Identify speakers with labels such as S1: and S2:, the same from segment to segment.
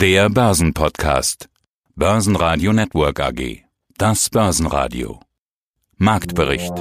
S1: Der Börsenpodcast. Börsenradio Network AG. Das Börsenradio. Marktbericht.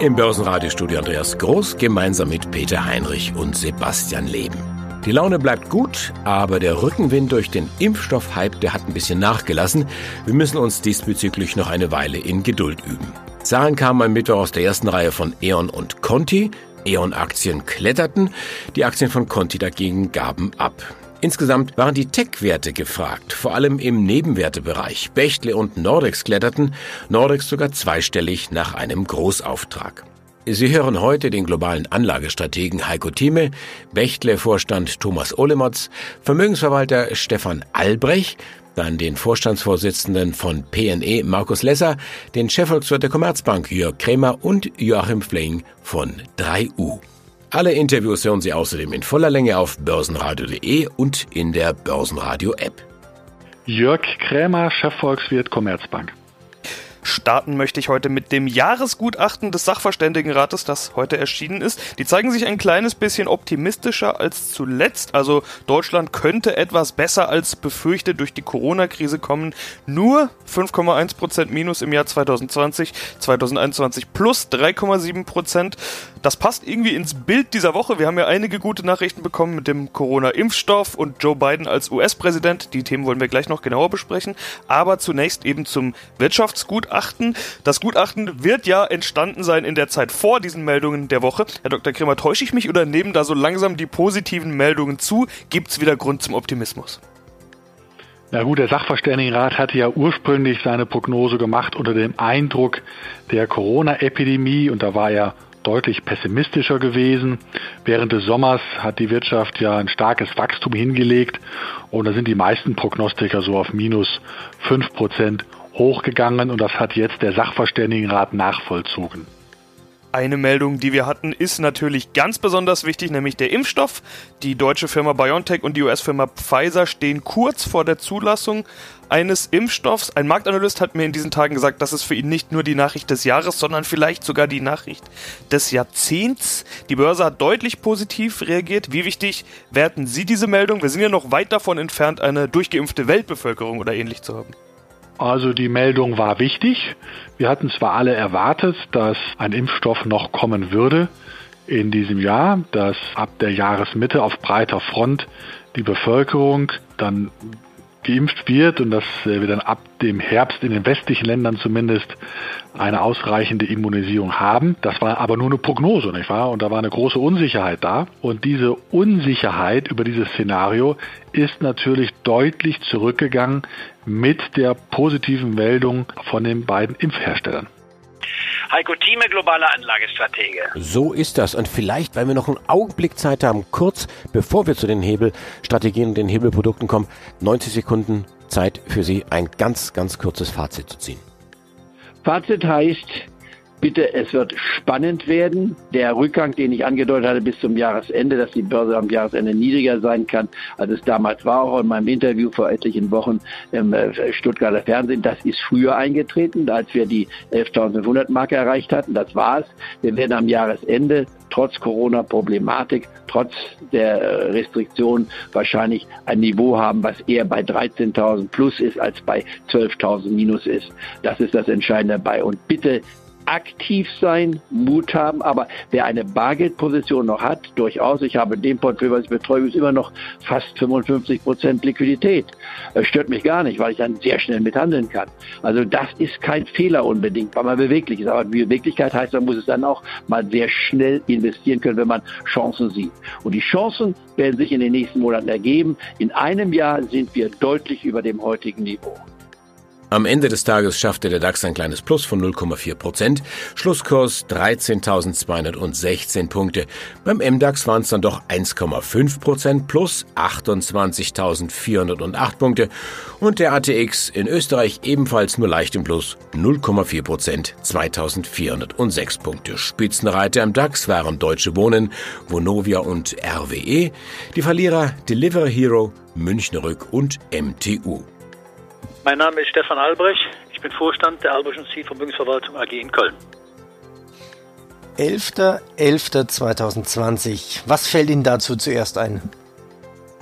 S2: Im Börsenradiostudio Andreas Groß gemeinsam mit Peter Heinrich und Sebastian Leben. Die Laune bleibt gut, aber der Rückenwind durch den Impfstoffhype, der hat ein bisschen nachgelassen. Wir müssen uns diesbezüglich noch eine Weile in Geduld üben. Zahlen kamen am Mittwoch aus der ersten Reihe von E.ON und Conti. E.ON-Aktien kletterten, die Aktien von Conti dagegen gaben ab. Insgesamt waren die Tech-Werte gefragt, vor allem im Nebenwertebereich. Bechtle und Nordex kletterten, Nordex sogar zweistellig nach einem Großauftrag. Sie hören heute den globalen Anlagestrategen Heiko Thieme, Bechtle-Vorstand Thomas Olemotz, Vermögensverwalter Stefan Albrecht, dann den Vorstandsvorsitzenden von PNE Markus Lesser, den Chefvolkswirt der Commerzbank Jörg Krämer und Joachim Fling von 3U. Alle Interviews hören Sie außerdem in voller Länge auf börsenradio.de und in der Börsenradio-App.
S3: Jörg Krämer, Chefvolkswirt Commerzbank.
S4: Starten möchte ich heute mit dem Jahresgutachten des Sachverständigenrates, das heute erschienen ist. Die zeigen sich ein kleines bisschen optimistischer als zuletzt. Also Deutschland könnte etwas besser als befürchtet durch die Corona-Krise kommen. Nur 5,1% Minus im Jahr 2020, 2021 plus 3,7%. Das passt irgendwie ins Bild dieser Woche. Wir haben ja einige gute Nachrichten bekommen mit dem Corona-Impfstoff und Joe Biden als US-Präsident. Die Themen wollen wir gleich noch genauer besprechen. Aber zunächst eben zum Wirtschaftsgutachten. Gutachten. Das Gutachten wird ja entstanden sein in der Zeit vor diesen Meldungen der Woche. Herr Dr. Krimmer, täusche ich mich oder nehmen da so langsam die positiven Meldungen zu? Gibt es wieder Grund zum Optimismus?
S3: Na gut, der Sachverständigenrat hatte ja ursprünglich seine Prognose gemacht unter dem Eindruck der Corona-Epidemie und da war er deutlich pessimistischer gewesen. Während des Sommers hat die Wirtschaft ja ein starkes Wachstum hingelegt und da sind die meisten Prognostiker so auf minus fünf Prozent hochgegangen und das hat jetzt der Sachverständigenrat nachvollzogen.
S4: Eine Meldung, die wir hatten, ist natürlich ganz besonders wichtig, nämlich der Impfstoff. Die deutsche Firma BioNTech und die US-Firma Pfizer stehen kurz vor der Zulassung eines Impfstoffs. Ein Marktanalyst hat mir in diesen Tagen gesagt, das ist für ihn nicht nur die Nachricht des Jahres, sondern vielleicht sogar die Nachricht des Jahrzehnts. Die Börse hat deutlich positiv reagiert. Wie wichtig werten Sie diese Meldung? Wir sind ja noch weit davon entfernt, eine durchgeimpfte Weltbevölkerung oder ähnlich zu haben.
S3: Also die Meldung war wichtig. Wir hatten zwar alle erwartet, dass ein Impfstoff noch kommen würde in diesem Jahr, dass ab der Jahresmitte auf breiter Front die Bevölkerung dann geimpft wird und dass wir dann ab dem Herbst in den westlichen Ländern zumindest eine ausreichende Immunisierung haben. Das war aber nur eine Prognose, nicht wahr? Und da war eine große Unsicherheit da. Und diese Unsicherheit über dieses Szenario ist natürlich deutlich zurückgegangen mit der positiven Meldung von den beiden Impfherstellern.
S5: Heiko Thieme, globaler Anlagestratege.
S2: So ist das. Und vielleicht, weil wir noch einen Augenblick Zeit haben, kurz bevor wir zu den Hebelstrategien und den Hebelprodukten kommen, 90 Sekunden Zeit für Sie, ein ganz, ganz kurzes Fazit zu ziehen.
S6: Fazit heißt, bitte, es wird spannend werden. Der Rückgang, den ich angedeutet hatte bis zum Jahresende, dass die Börse am Jahresende niedriger sein kann, als es damals war, auch in meinem Interview vor etlichen Wochen im äh, Stuttgarter Fernsehen, das ist früher eingetreten, als wir die 11.500 Marke erreicht hatten. Das war's. Wir werden am Jahresende trotz Corona-Problematik, trotz der äh, Restriktionen wahrscheinlich ein Niveau haben, was eher bei 13.000 plus ist als bei 12.000 minus ist. Das ist das Entscheidende dabei. Und bitte aktiv sein, Mut haben, aber wer eine Bargeldposition noch hat, durchaus, ich habe in dem Portfolio, was ich betreue, ist immer noch fast 55 Prozent Liquidität. Das stört mich gar nicht, weil ich dann sehr schnell mithandeln kann. Also das ist kein Fehler unbedingt, weil man beweglich ist. Aber Beweglichkeit heißt, man muss es dann auch mal sehr schnell investieren können, wenn man Chancen sieht. Und die Chancen werden sich in den nächsten Monaten ergeben. In einem Jahr sind wir deutlich über dem heutigen Niveau.
S2: Am Ende des Tages schaffte der DAX ein kleines Plus von 0,4 Prozent. Schlusskurs 13.216 Punkte. Beim MDAX waren es dann doch 1,5 Prozent plus 28.408 Punkte. Und der ATX in Österreich ebenfalls nur leicht im Plus 0,4 Prozent 2.406 Punkte. Spitzenreiter im DAX waren Deutsche Wohnen, Vonovia und RWE. Die Verlierer Delivery Hero, Münchner Rück und MTU.
S5: Mein Name ist Stefan Albrecht. Ich bin Vorstand der Alberschen Ziel Vermögensverwaltung AG in Köln.
S7: 11.11.2020. Was fällt Ihnen dazu zuerst ein?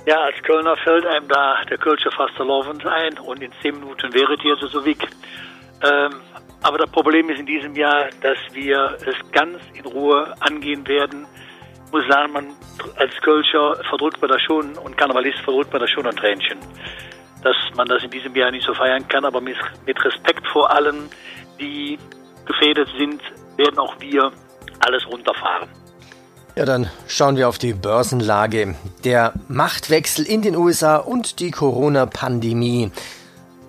S5: Ja, als Kölner fällt einem da der Kölsche Fastelovend ein und in zehn Minuten wäret ihr so weg. Ähm, aber das Problem ist in diesem Jahr, dass wir es ganz in Ruhe angehen werden. Ich muss sagen, man als Kölscher verdrückt man das schon und Karnevalist verdrückt man das schon ein Tränchen. Dass man das in diesem Jahr nicht so feiern kann, aber mit, mit Respekt vor allen, die gefährdet sind, werden auch wir alles runterfahren.
S7: Ja, dann schauen wir auf die Börsenlage. Der Machtwechsel in den USA und die Corona-Pandemie.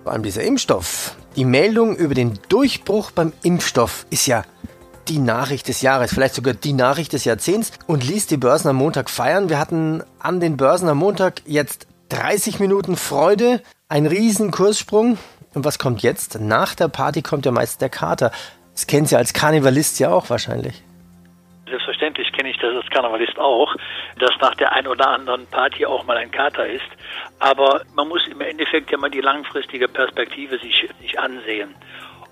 S7: Vor allem dieser Impfstoff. Die Meldung über den Durchbruch beim Impfstoff ist ja die Nachricht des Jahres, vielleicht sogar die Nachricht des Jahrzehnts und ließ die Börsen am Montag feiern. Wir hatten an den Börsen am Montag jetzt 30 Minuten Freude, ein riesen Kurssprung. Und was kommt jetzt? Nach der Party kommt ja meist der Kater. Das kennen Sie als Karnevalist ja auch wahrscheinlich.
S5: Selbstverständlich kenne ich das als Karnevalist auch, dass nach der ein oder anderen Party auch mal ein Kater ist. Aber man muss im Endeffekt ja mal die langfristige Perspektive sich, sich ansehen.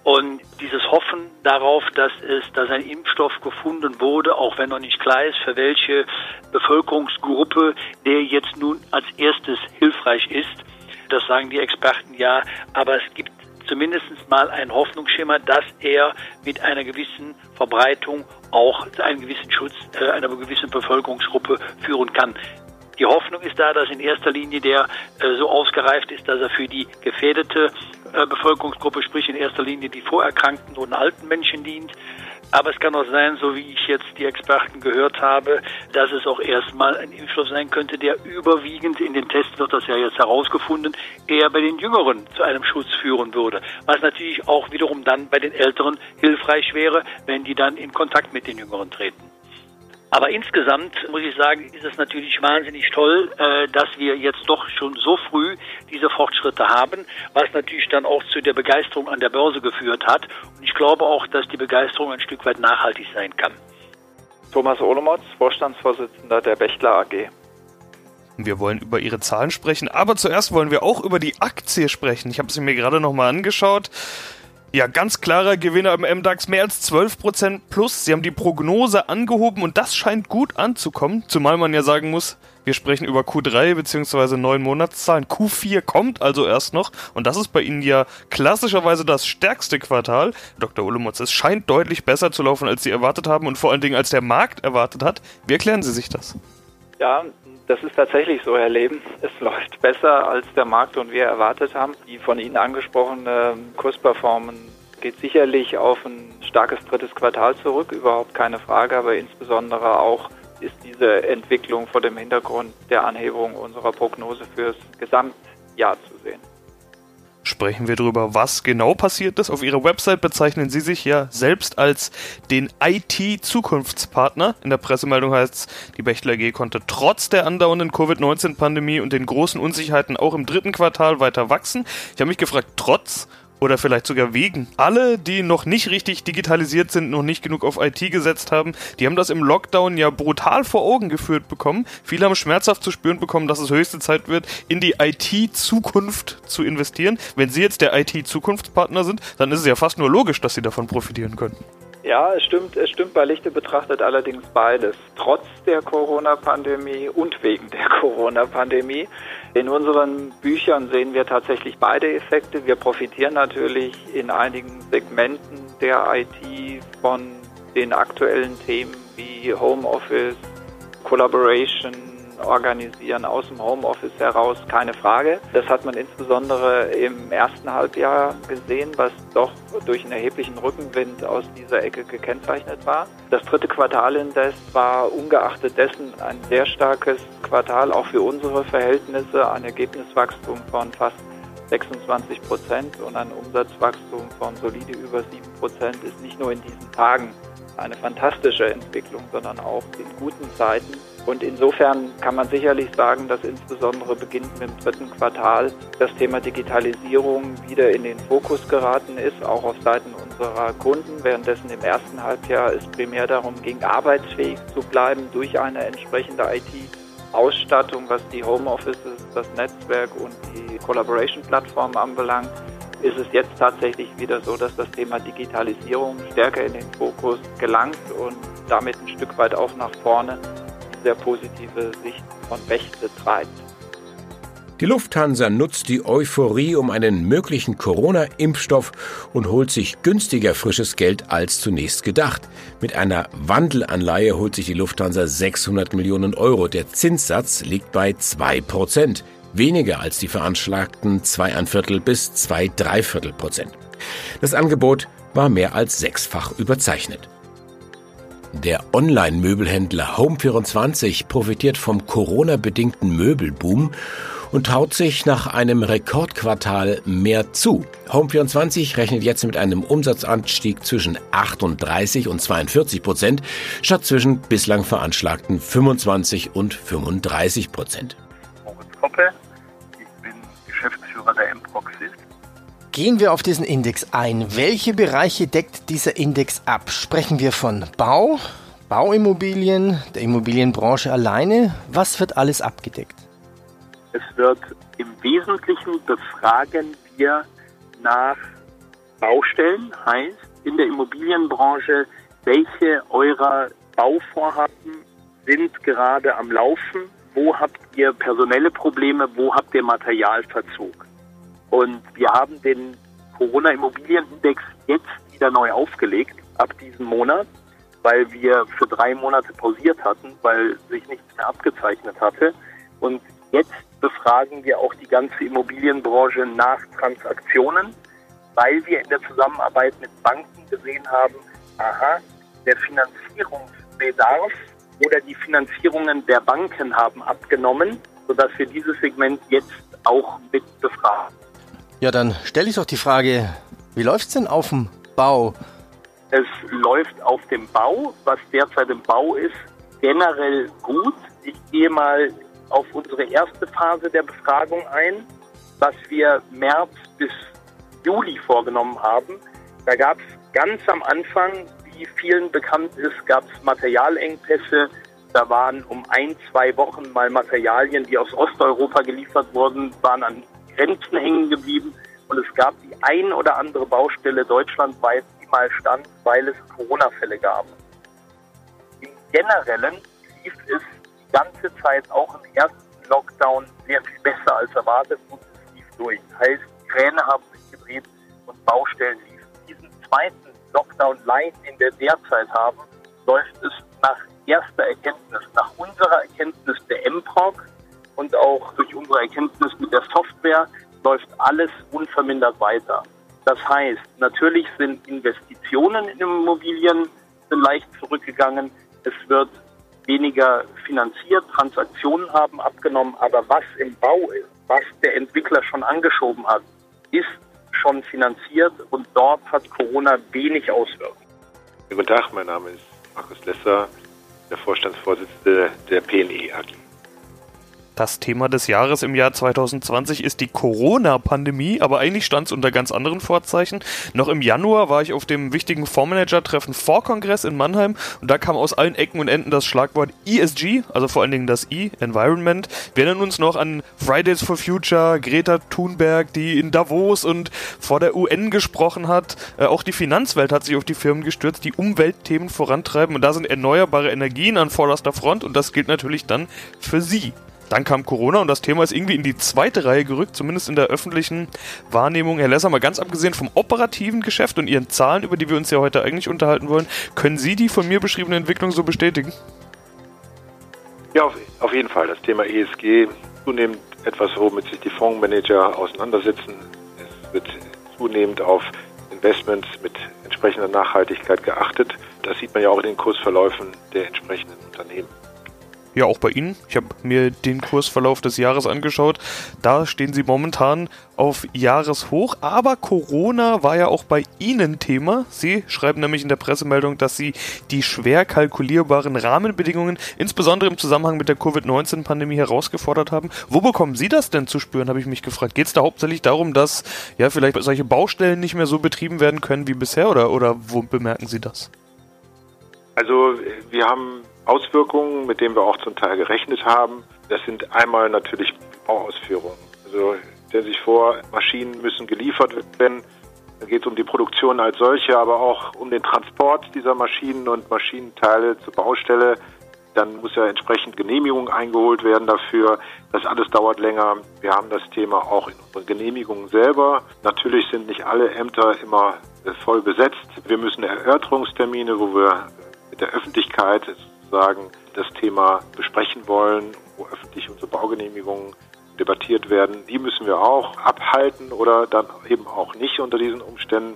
S5: Und dieses Hoffen darauf, dass es, dass ein Impfstoff gefunden wurde, auch wenn noch nicht klar ist, für welche Bevölkerungsgruppe der jetzt nun als erstes hilfreich ist, das sagen die Experten ja. Aber es gibt zumindest mal ein Hoffnungsschimmer, dass er mit einer gewissen Verbreitung auch einen gewissen Schutz äh, einer gewissen Bevölkerungsgruppe führen kann. Die Hoffnung ist da, dass in erster Linie der äh, so ausgereift ist, dass er für die gefährdete äh, Bevölkerungsgruppe, sprich in erster Linie die vorerkrankten und alten Menschen dient. Aber es kann auch sein, so wie ich jetzt die Experten gehört habe, dass es auch erstmal ein Impfstoff sein könnte, der überwiegend in den Tests wird das ja jetzt herausgefunden, eher bei den Jüngeren zu einem Schutz führen würde. Was natürlich auch wiederum dann bei den Älteren hilfreich wäre, wenn die dann in Kontakt mit den Jüngeren treten. Aber insgesamt muss ich sagen, ist es natürlich wahnsinnig toll, äh, dass wir jetzt doch schon so früh diese Fortschritte haben, was natürlich dann auch zu der Begeisterung an der Börse geführt hat. Und ich glaube auch, dass die Begeisterung ein Stück weit nachhaltig sein kann.
S8: Thomas Olemotz, Vorstandsvorsitzender der Bechtler AG.
S4: Wir wollen über ihre Zahlen sprechen, aber zuerst wollen wir auch über die Aktie sprechen. Ich habe sie mir gerade nochmal angeschaut. Ja, ganz klarer Gewinner im MDAX, mehr als 12% plus. Sie haben die Prognose angehoben und das scheint gut anzukommen, zumal man ja sagen muss, wir sprechen über Q3 bzw. neun Monatszahlen. Q4 kommt also erst noch und das ist bei Ihnen ja klassischerweise das stärkste Quartal. Dr. Ulemotz, es scheint deutlich besser zu laufen, als Sie erwartet haben und vor allen Dingen als der Markt erwartet hat. Wie erklären Sie sich das?
S8: Ja, das ist tatsächlich so, Herr Leben. Es läuft besser, als der Markt und wir erwartet haben. Die von Ihnen angesprochene Kursperformance geht sicherlich auf ein starkes drittes Quartal zurück, überhaupt keine Frage, aber insbesondere auch ist diese Entwicklung vor dem Hintergrund der Anhebung unserer Prognose fürs Gesamtjahr zu sehen
S4: sprechen wir darüber, was genau passiert ist. Auf Ihrer Website bezeichnen Sie sich ja selbst als den IT-Zukunftspartner. In der Pressemeldung heißt es, die Bechtler AG konnte trotz der andauernden Covid-19-Pandemie und den großen Unsicherheiten auch im dritten Quartal weiter wachsen. Ich habe mich gefragt, trotz oder vielleicht sogar wegen. Alle, die noch nicht richtig digitalisiert sind, noch nicht genug auf IT gesetzt haben, die haben das im Lockdown ja brutal vor Augen geführt bekommen. Viele haben schmerzhaft zu spüren bekommen, dass es höchste Zeit wird, in die IT-Zukunft zu investieren. Wenn Sie jetzt der IT-Zukunftspartner sind, dann ist es ja fast nur logisch, dass Sie davon profitieren können.
S8: Ja, es stimmt, es stimmt bei Lichte betrachtet allerdings beides. Trotz der Corona-Pandemie und wegen der Corona-Pandemie. In unseren Büchern sehen wir tatsächlich beide Effekte. Wir profitieren natürlich in einigen Segmenten der IT von den aktuellen Themen wie Homeoffice, Collaboration, organisieren aus dem Homeoffice heraus, keine Frage. Das hat man insbesondere im ersten Halbjahr gesehen, was doch durch einen erheblichen Rückenwind aus dieser Ecke gekennzeichnet war. Das dritte Quartal indes war ungeachtet dessen ein sehr starkes Quartal, auch für unsere Verhältnisse, ein Ergebniswachstum von fast 26 Prozent und ein Umsatzwachstum von solide über 7 Prozent ist nicht nur in diesen Tagen eine fantastische Entwicklung, sondern auch in guten Zeiten. Und insofern kann man sicherlich sagen, dass insbesondere beginnend mit dem dritten Quartal das Thema Digitalisierung wieder in den Fokus geraten ist, auch auf Seiten unserer Kunden, währenddessen im ersten Halbjahr es primär darum ging, arbeitsfähig zu bleiben durch eine entsprechende IT-Ausstattung, was die Homeoffices, das Netzwerk und die Collaboration-Plattform anbelangt ist es jetzt tatsächlich wieder so, dass das Thema Digitalisierung stärker in den Fokus gelangt und damit ein Stück weit auch nach vorne sehr positive Sicht von Wächte treibt.
S2: Die Lufthansa nutzt die Euphorie um einen möglichen Corona-Impfstoff und holt sich günstiger frisches Geld als zunächst gedacht. Mit einer Wandelanleihe holt sich die Lufthansa 600 Millionen Euro. Der Zinssatz liegt bei 2 Prozent. Weniger als die veranschlagten zweieinviertel bis zwei Dreiviertel Prozent. Das Angebot war mehr als sechsfach überzeichnet. Der Online-Möbelhändler Home24 profitiert vom Corona-bedingten Möbelboom und traut sich nach einem Rekordquartal mehr zu. Home24 rechnet jetzt mit einem Umsatzanstieg zwischen 38 und 42 Prozent statt zwischen bislang veranschlagten 25 und 35 Prozent.
S7: Gehen wir auf diesen Index ein. Welche Bereiche deckt dieser Index ab? Sprechen wir von Bau, Bauimmobilien, der Immobilienbranche alleine? Was wird alles abgedeckt?
S9: Es wird im Wesentlichen befragen wir nach Baustellen, heißt in der Immobilienbranche, welche eurer Bauvorhaben sind gerade am Laufen, wo habt ihr personelle Probleme, wo habt ihr Materialverzug. Und wir haben den Corona-Immobilienindex jetzt wieder neu aufgelegt, ab diesem Monat, weil wir für drei Monate pausiert hatten, weil sich nichts mehr abgezeichnet hatte. Und jetzt befragen wir auch die ganze Immobilienbranche nach Transaktionen, weil wir in der Zusammenarbeit mit Banken gesehen haben, aha, der Finanzierungsbedarf oder die Finanzierungen der Banken haben abgenommen, sodass wir dieses Segment jetzt auch mit befragen.
S7: Ja, dann stelle ich doch die Frage, wie läuft es denn auf dem Bau?
S9: Es läuft auf dem Bau, was derzeit im Bau ist, generell gut. Ich gehe mal auf unsere erste Phase der Befragung ein, was wir März bis Juli vorgenommen haben. Da gab es ganz am Anfang, wie vielen bekannt ist, gab es Materialengpässe. Da waren um ein, zwei Wochen mal Materialien, die aus Osteuropa geliefert wurden, waren an Grenzen hängen geblieben. Und es gab die ein oder andere Baustelle deutschlandweit, die mal stand, weil es Corona-Fälle gab. Im Generellen lief es ganze Zeit auch im ersten Lockdown sehr viel besser als erwartet und es lief durch. Heißt, Kräne haben sich gedreht und Baustellen liefen. Diesen zweiten Lockdown Light, den wir derzeit haben, läuft es nach erster Erkenntnis, nach unserer Erkenntnis der MPROG und auch durch unsere Erkenntnis mit der Software läuft alles unvermindert weiter. Das heißt, natürlich sind Investitionen in Immobilien leicht zurückgegangen. Es wird weniger finanziert, Transaktionen haben abgenommen, aber was im Bau ist, was der Entwickler schon angeschoben hat, ist schon finanziert und dort hat Corona wenig Auswirkungen.
S10: Guten Tag, mein Name ist Markus Lesser, der Vorstandsvorsitzende der PNE AG.
S4: Das Thema des Jahres im Jahr 2020 ist die Corona-Pandemie, aber eigentlich stand es unter ganz anderen Vorzeichen. Noch im Januar war ich auf dem wichtigen Fondsmanager-Treffen Vorkongress in Mannheim und da kam aus allen Ecken und Enden das Schlagwort ESG, also vor allen Dingen das E, Environment. Wir erinnern uns noch an Fridays for Future, Greta Thunberg, die in Davos und vor der UN gesprochen hat. Äh, auch die Finanzwelt hat sich auf die Firmen gestürzt, die Umweltthemen vorantreiben und da sind erneuerbare Energien an vorderster Front und das gilt natürlich dann für Sie. Dann kam Corona und das Thema ist irgendwie in die zweite Reihe gerückt, zumindest in der öffentlichen Wahrnehmung. Herr Lesser, mal ganz abgesehen vom operativen Geschäft und Ihren Zahlen, über die wir uns ja heute eigentlich unterhalten wollen, können Sie die von mir beschriebene Entwicklung so bestätigen?
S10: Ja, auf, auf jeden Fall. Das Thema ESG zunehmend etwas, womit sich die Fondsmanager auseinandersetzen. Es wird zunehmend auf Investments mit entsprechender Nachhaltigkeit geachtet. Das sieht man ja auch in den Kursverläufen der entsprechenden Unternehmen.
S4: Ja, auch bei Ihnen. Ich habe mir den Kursverlauf des Jahres angeschaut. Da stehen Sie momentan auf Jahreshoch, aber Corona war ja auch bei Ihnen Thema. Sie schreiben nämlich in der Pressemeldung, dass Sie die schwer kalkulierbaren Rahmenbedingungen, insbesondere im Zusammenhang mit der Covid-19-Pandemie, herausgefordert haben. Wo bekommen Sie das denn zu spüren, habe ich mich gefragt. Geht es da hauptsächlich darum, dass ja vielleicht solche Baustellen nicht mehr so betrieben werden können wie bisher oder, oder wo bemerken Sie das?
S10: Also wir haben Auswirkungen, mit denen wir auch zum Teil gerechnet haben. Das sind einmal natürlich Bauausführungen. Also stellen Sie sich vor, Maschinen müssen geliefert werden. Dann geht es um die Produktion als solche, aber auch um den Transport dieser Maschinen und Maschinenteile zur Baustelle. Dann muss ja entsprechend Genehmigung eingeholt werden dafür. Das alles dauert länger. Wir haben das Thema auch in unseren Genehmigungen selber. Natürlich sind nicht alle Ämter immer voll besetzt. Wir müssen Erörterungstermine, wo wir mit der Öffentlichkeit sozusagen das Thema besprechen wollen, wo öffentlich unsere Baugenehmigungen debattiert werden, die müssen wir auch abhalten oder dann eben auch nicht unter diesen Umständen.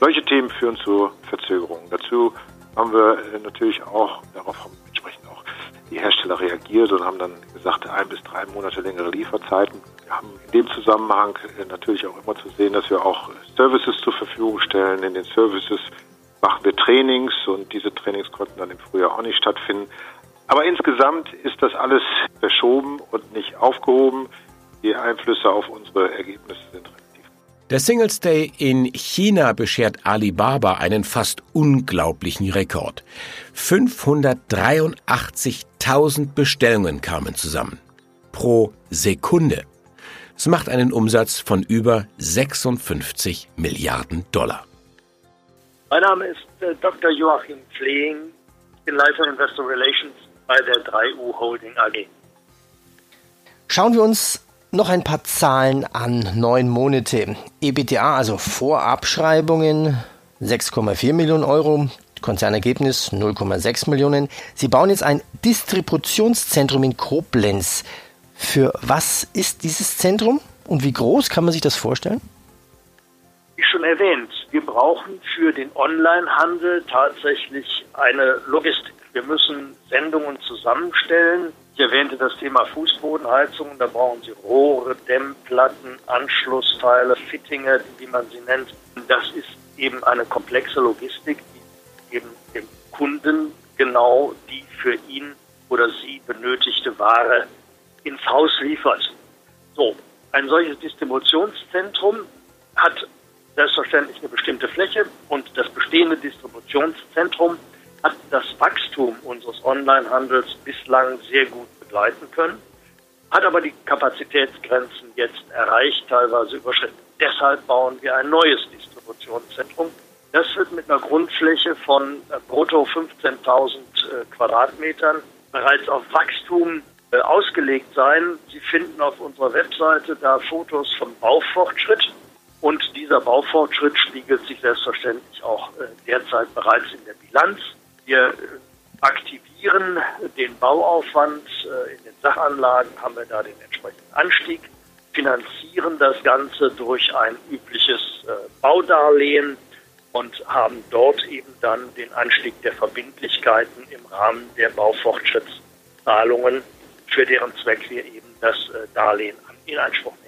S10: Solche Themen führen zu Verzögerungen. Dazu haben wir natürlich auch, darauf haben entsprechend auch die Hersteller reagiert und haben dann gesagt, ein bis drei Monate längere Lieferzeiten. Wir haben in dem Zusammenhang natürlich auch immer zu sehen, dass wir auch Services zur Verfügung stellen. In den Services machen wir Trainings und diese Trainings konnten dann im Frühjahr auch nicht stattfinden. Aber insgesamt ist das alles verschoben und nicht aufgehoben. Die Einflüsse auf unsere Ergebnisse sind relativ.
S2: Der Singles Day in China beschert Alibaba einen fast unglaublichen Rekord. 583.000 Bestellungen kamen zusammen. Pro Sekunde. Es macht einen Umsatz von über 56 Milliarden Dollar.
S11: Mein Name ist äh, Dr. Joachim Flehing. Ich bin Leiter Investor Relations bei der 3U Holding AG.
S7: Schauen wir uns noch ein paar Zahlen an. Neun Monate. EBTA, also Vorabschreibungen, 6,4 Millionen Euro. Konzernergebnis 0,6 Millionen. Sie bauen jetzt ein Distributionszentrum in Koblenz. Für was ist dieses Zentrum und wie groß kann man sich das vorstellen?
S11: Wie schon erwähnt, wir brauchen für den Onlinehandel tatsächlich eine Logistik. Wir müssen Sendungen zusammenstellen. Ich erwähnte das Thema Fußbodenheizung. Da brauchen Sie Rohre, Dämmplatten, Anschlussteile, Fittinge, wie man sie nennt. Das ist eben eine komplexe Logistik, die eben dem Kunden genau die für ihn oder sie benötigte Ware ins Haus liefert. So, ein solches Distributionszentrum hat selbstverständlich eine bestimmte Fläche und das bestehende Distributionszentrum hat das Wachstum unseres Onlinehandels bislang sehr gut begleiten können, hat aber die Kapazitätsgrenzen jetzt erreicht, teilweise überschritten. Deshalb bauen wir ein neues Distributionszentrum. Das wird mit einer Grundfläche von äh, brutto 15.000 äh, Quadratmetern bereits auf Wachstum äh, ausgelegt sein. Sie finden auf unserer Webseite da Fotos vom Baufortschritt. Und dieser Baufortschritt spiegelt sich selbstverständlich auch derzeit bereits in der Bilanz. Wir aktivieren den Bauaufwand. Äh, in den Sachanlagen haben wir da den entsprechenden Anstieg, finanzieren das Ganze durch ein übliches äh, Baudarlehen und haben dort eben dann den Anstieg der Verbindlichkeiten im Rahmen der Baufortschrittszahlungen, für deren Zweck wir eben das äh, Darlehen in Anspruch nehmen.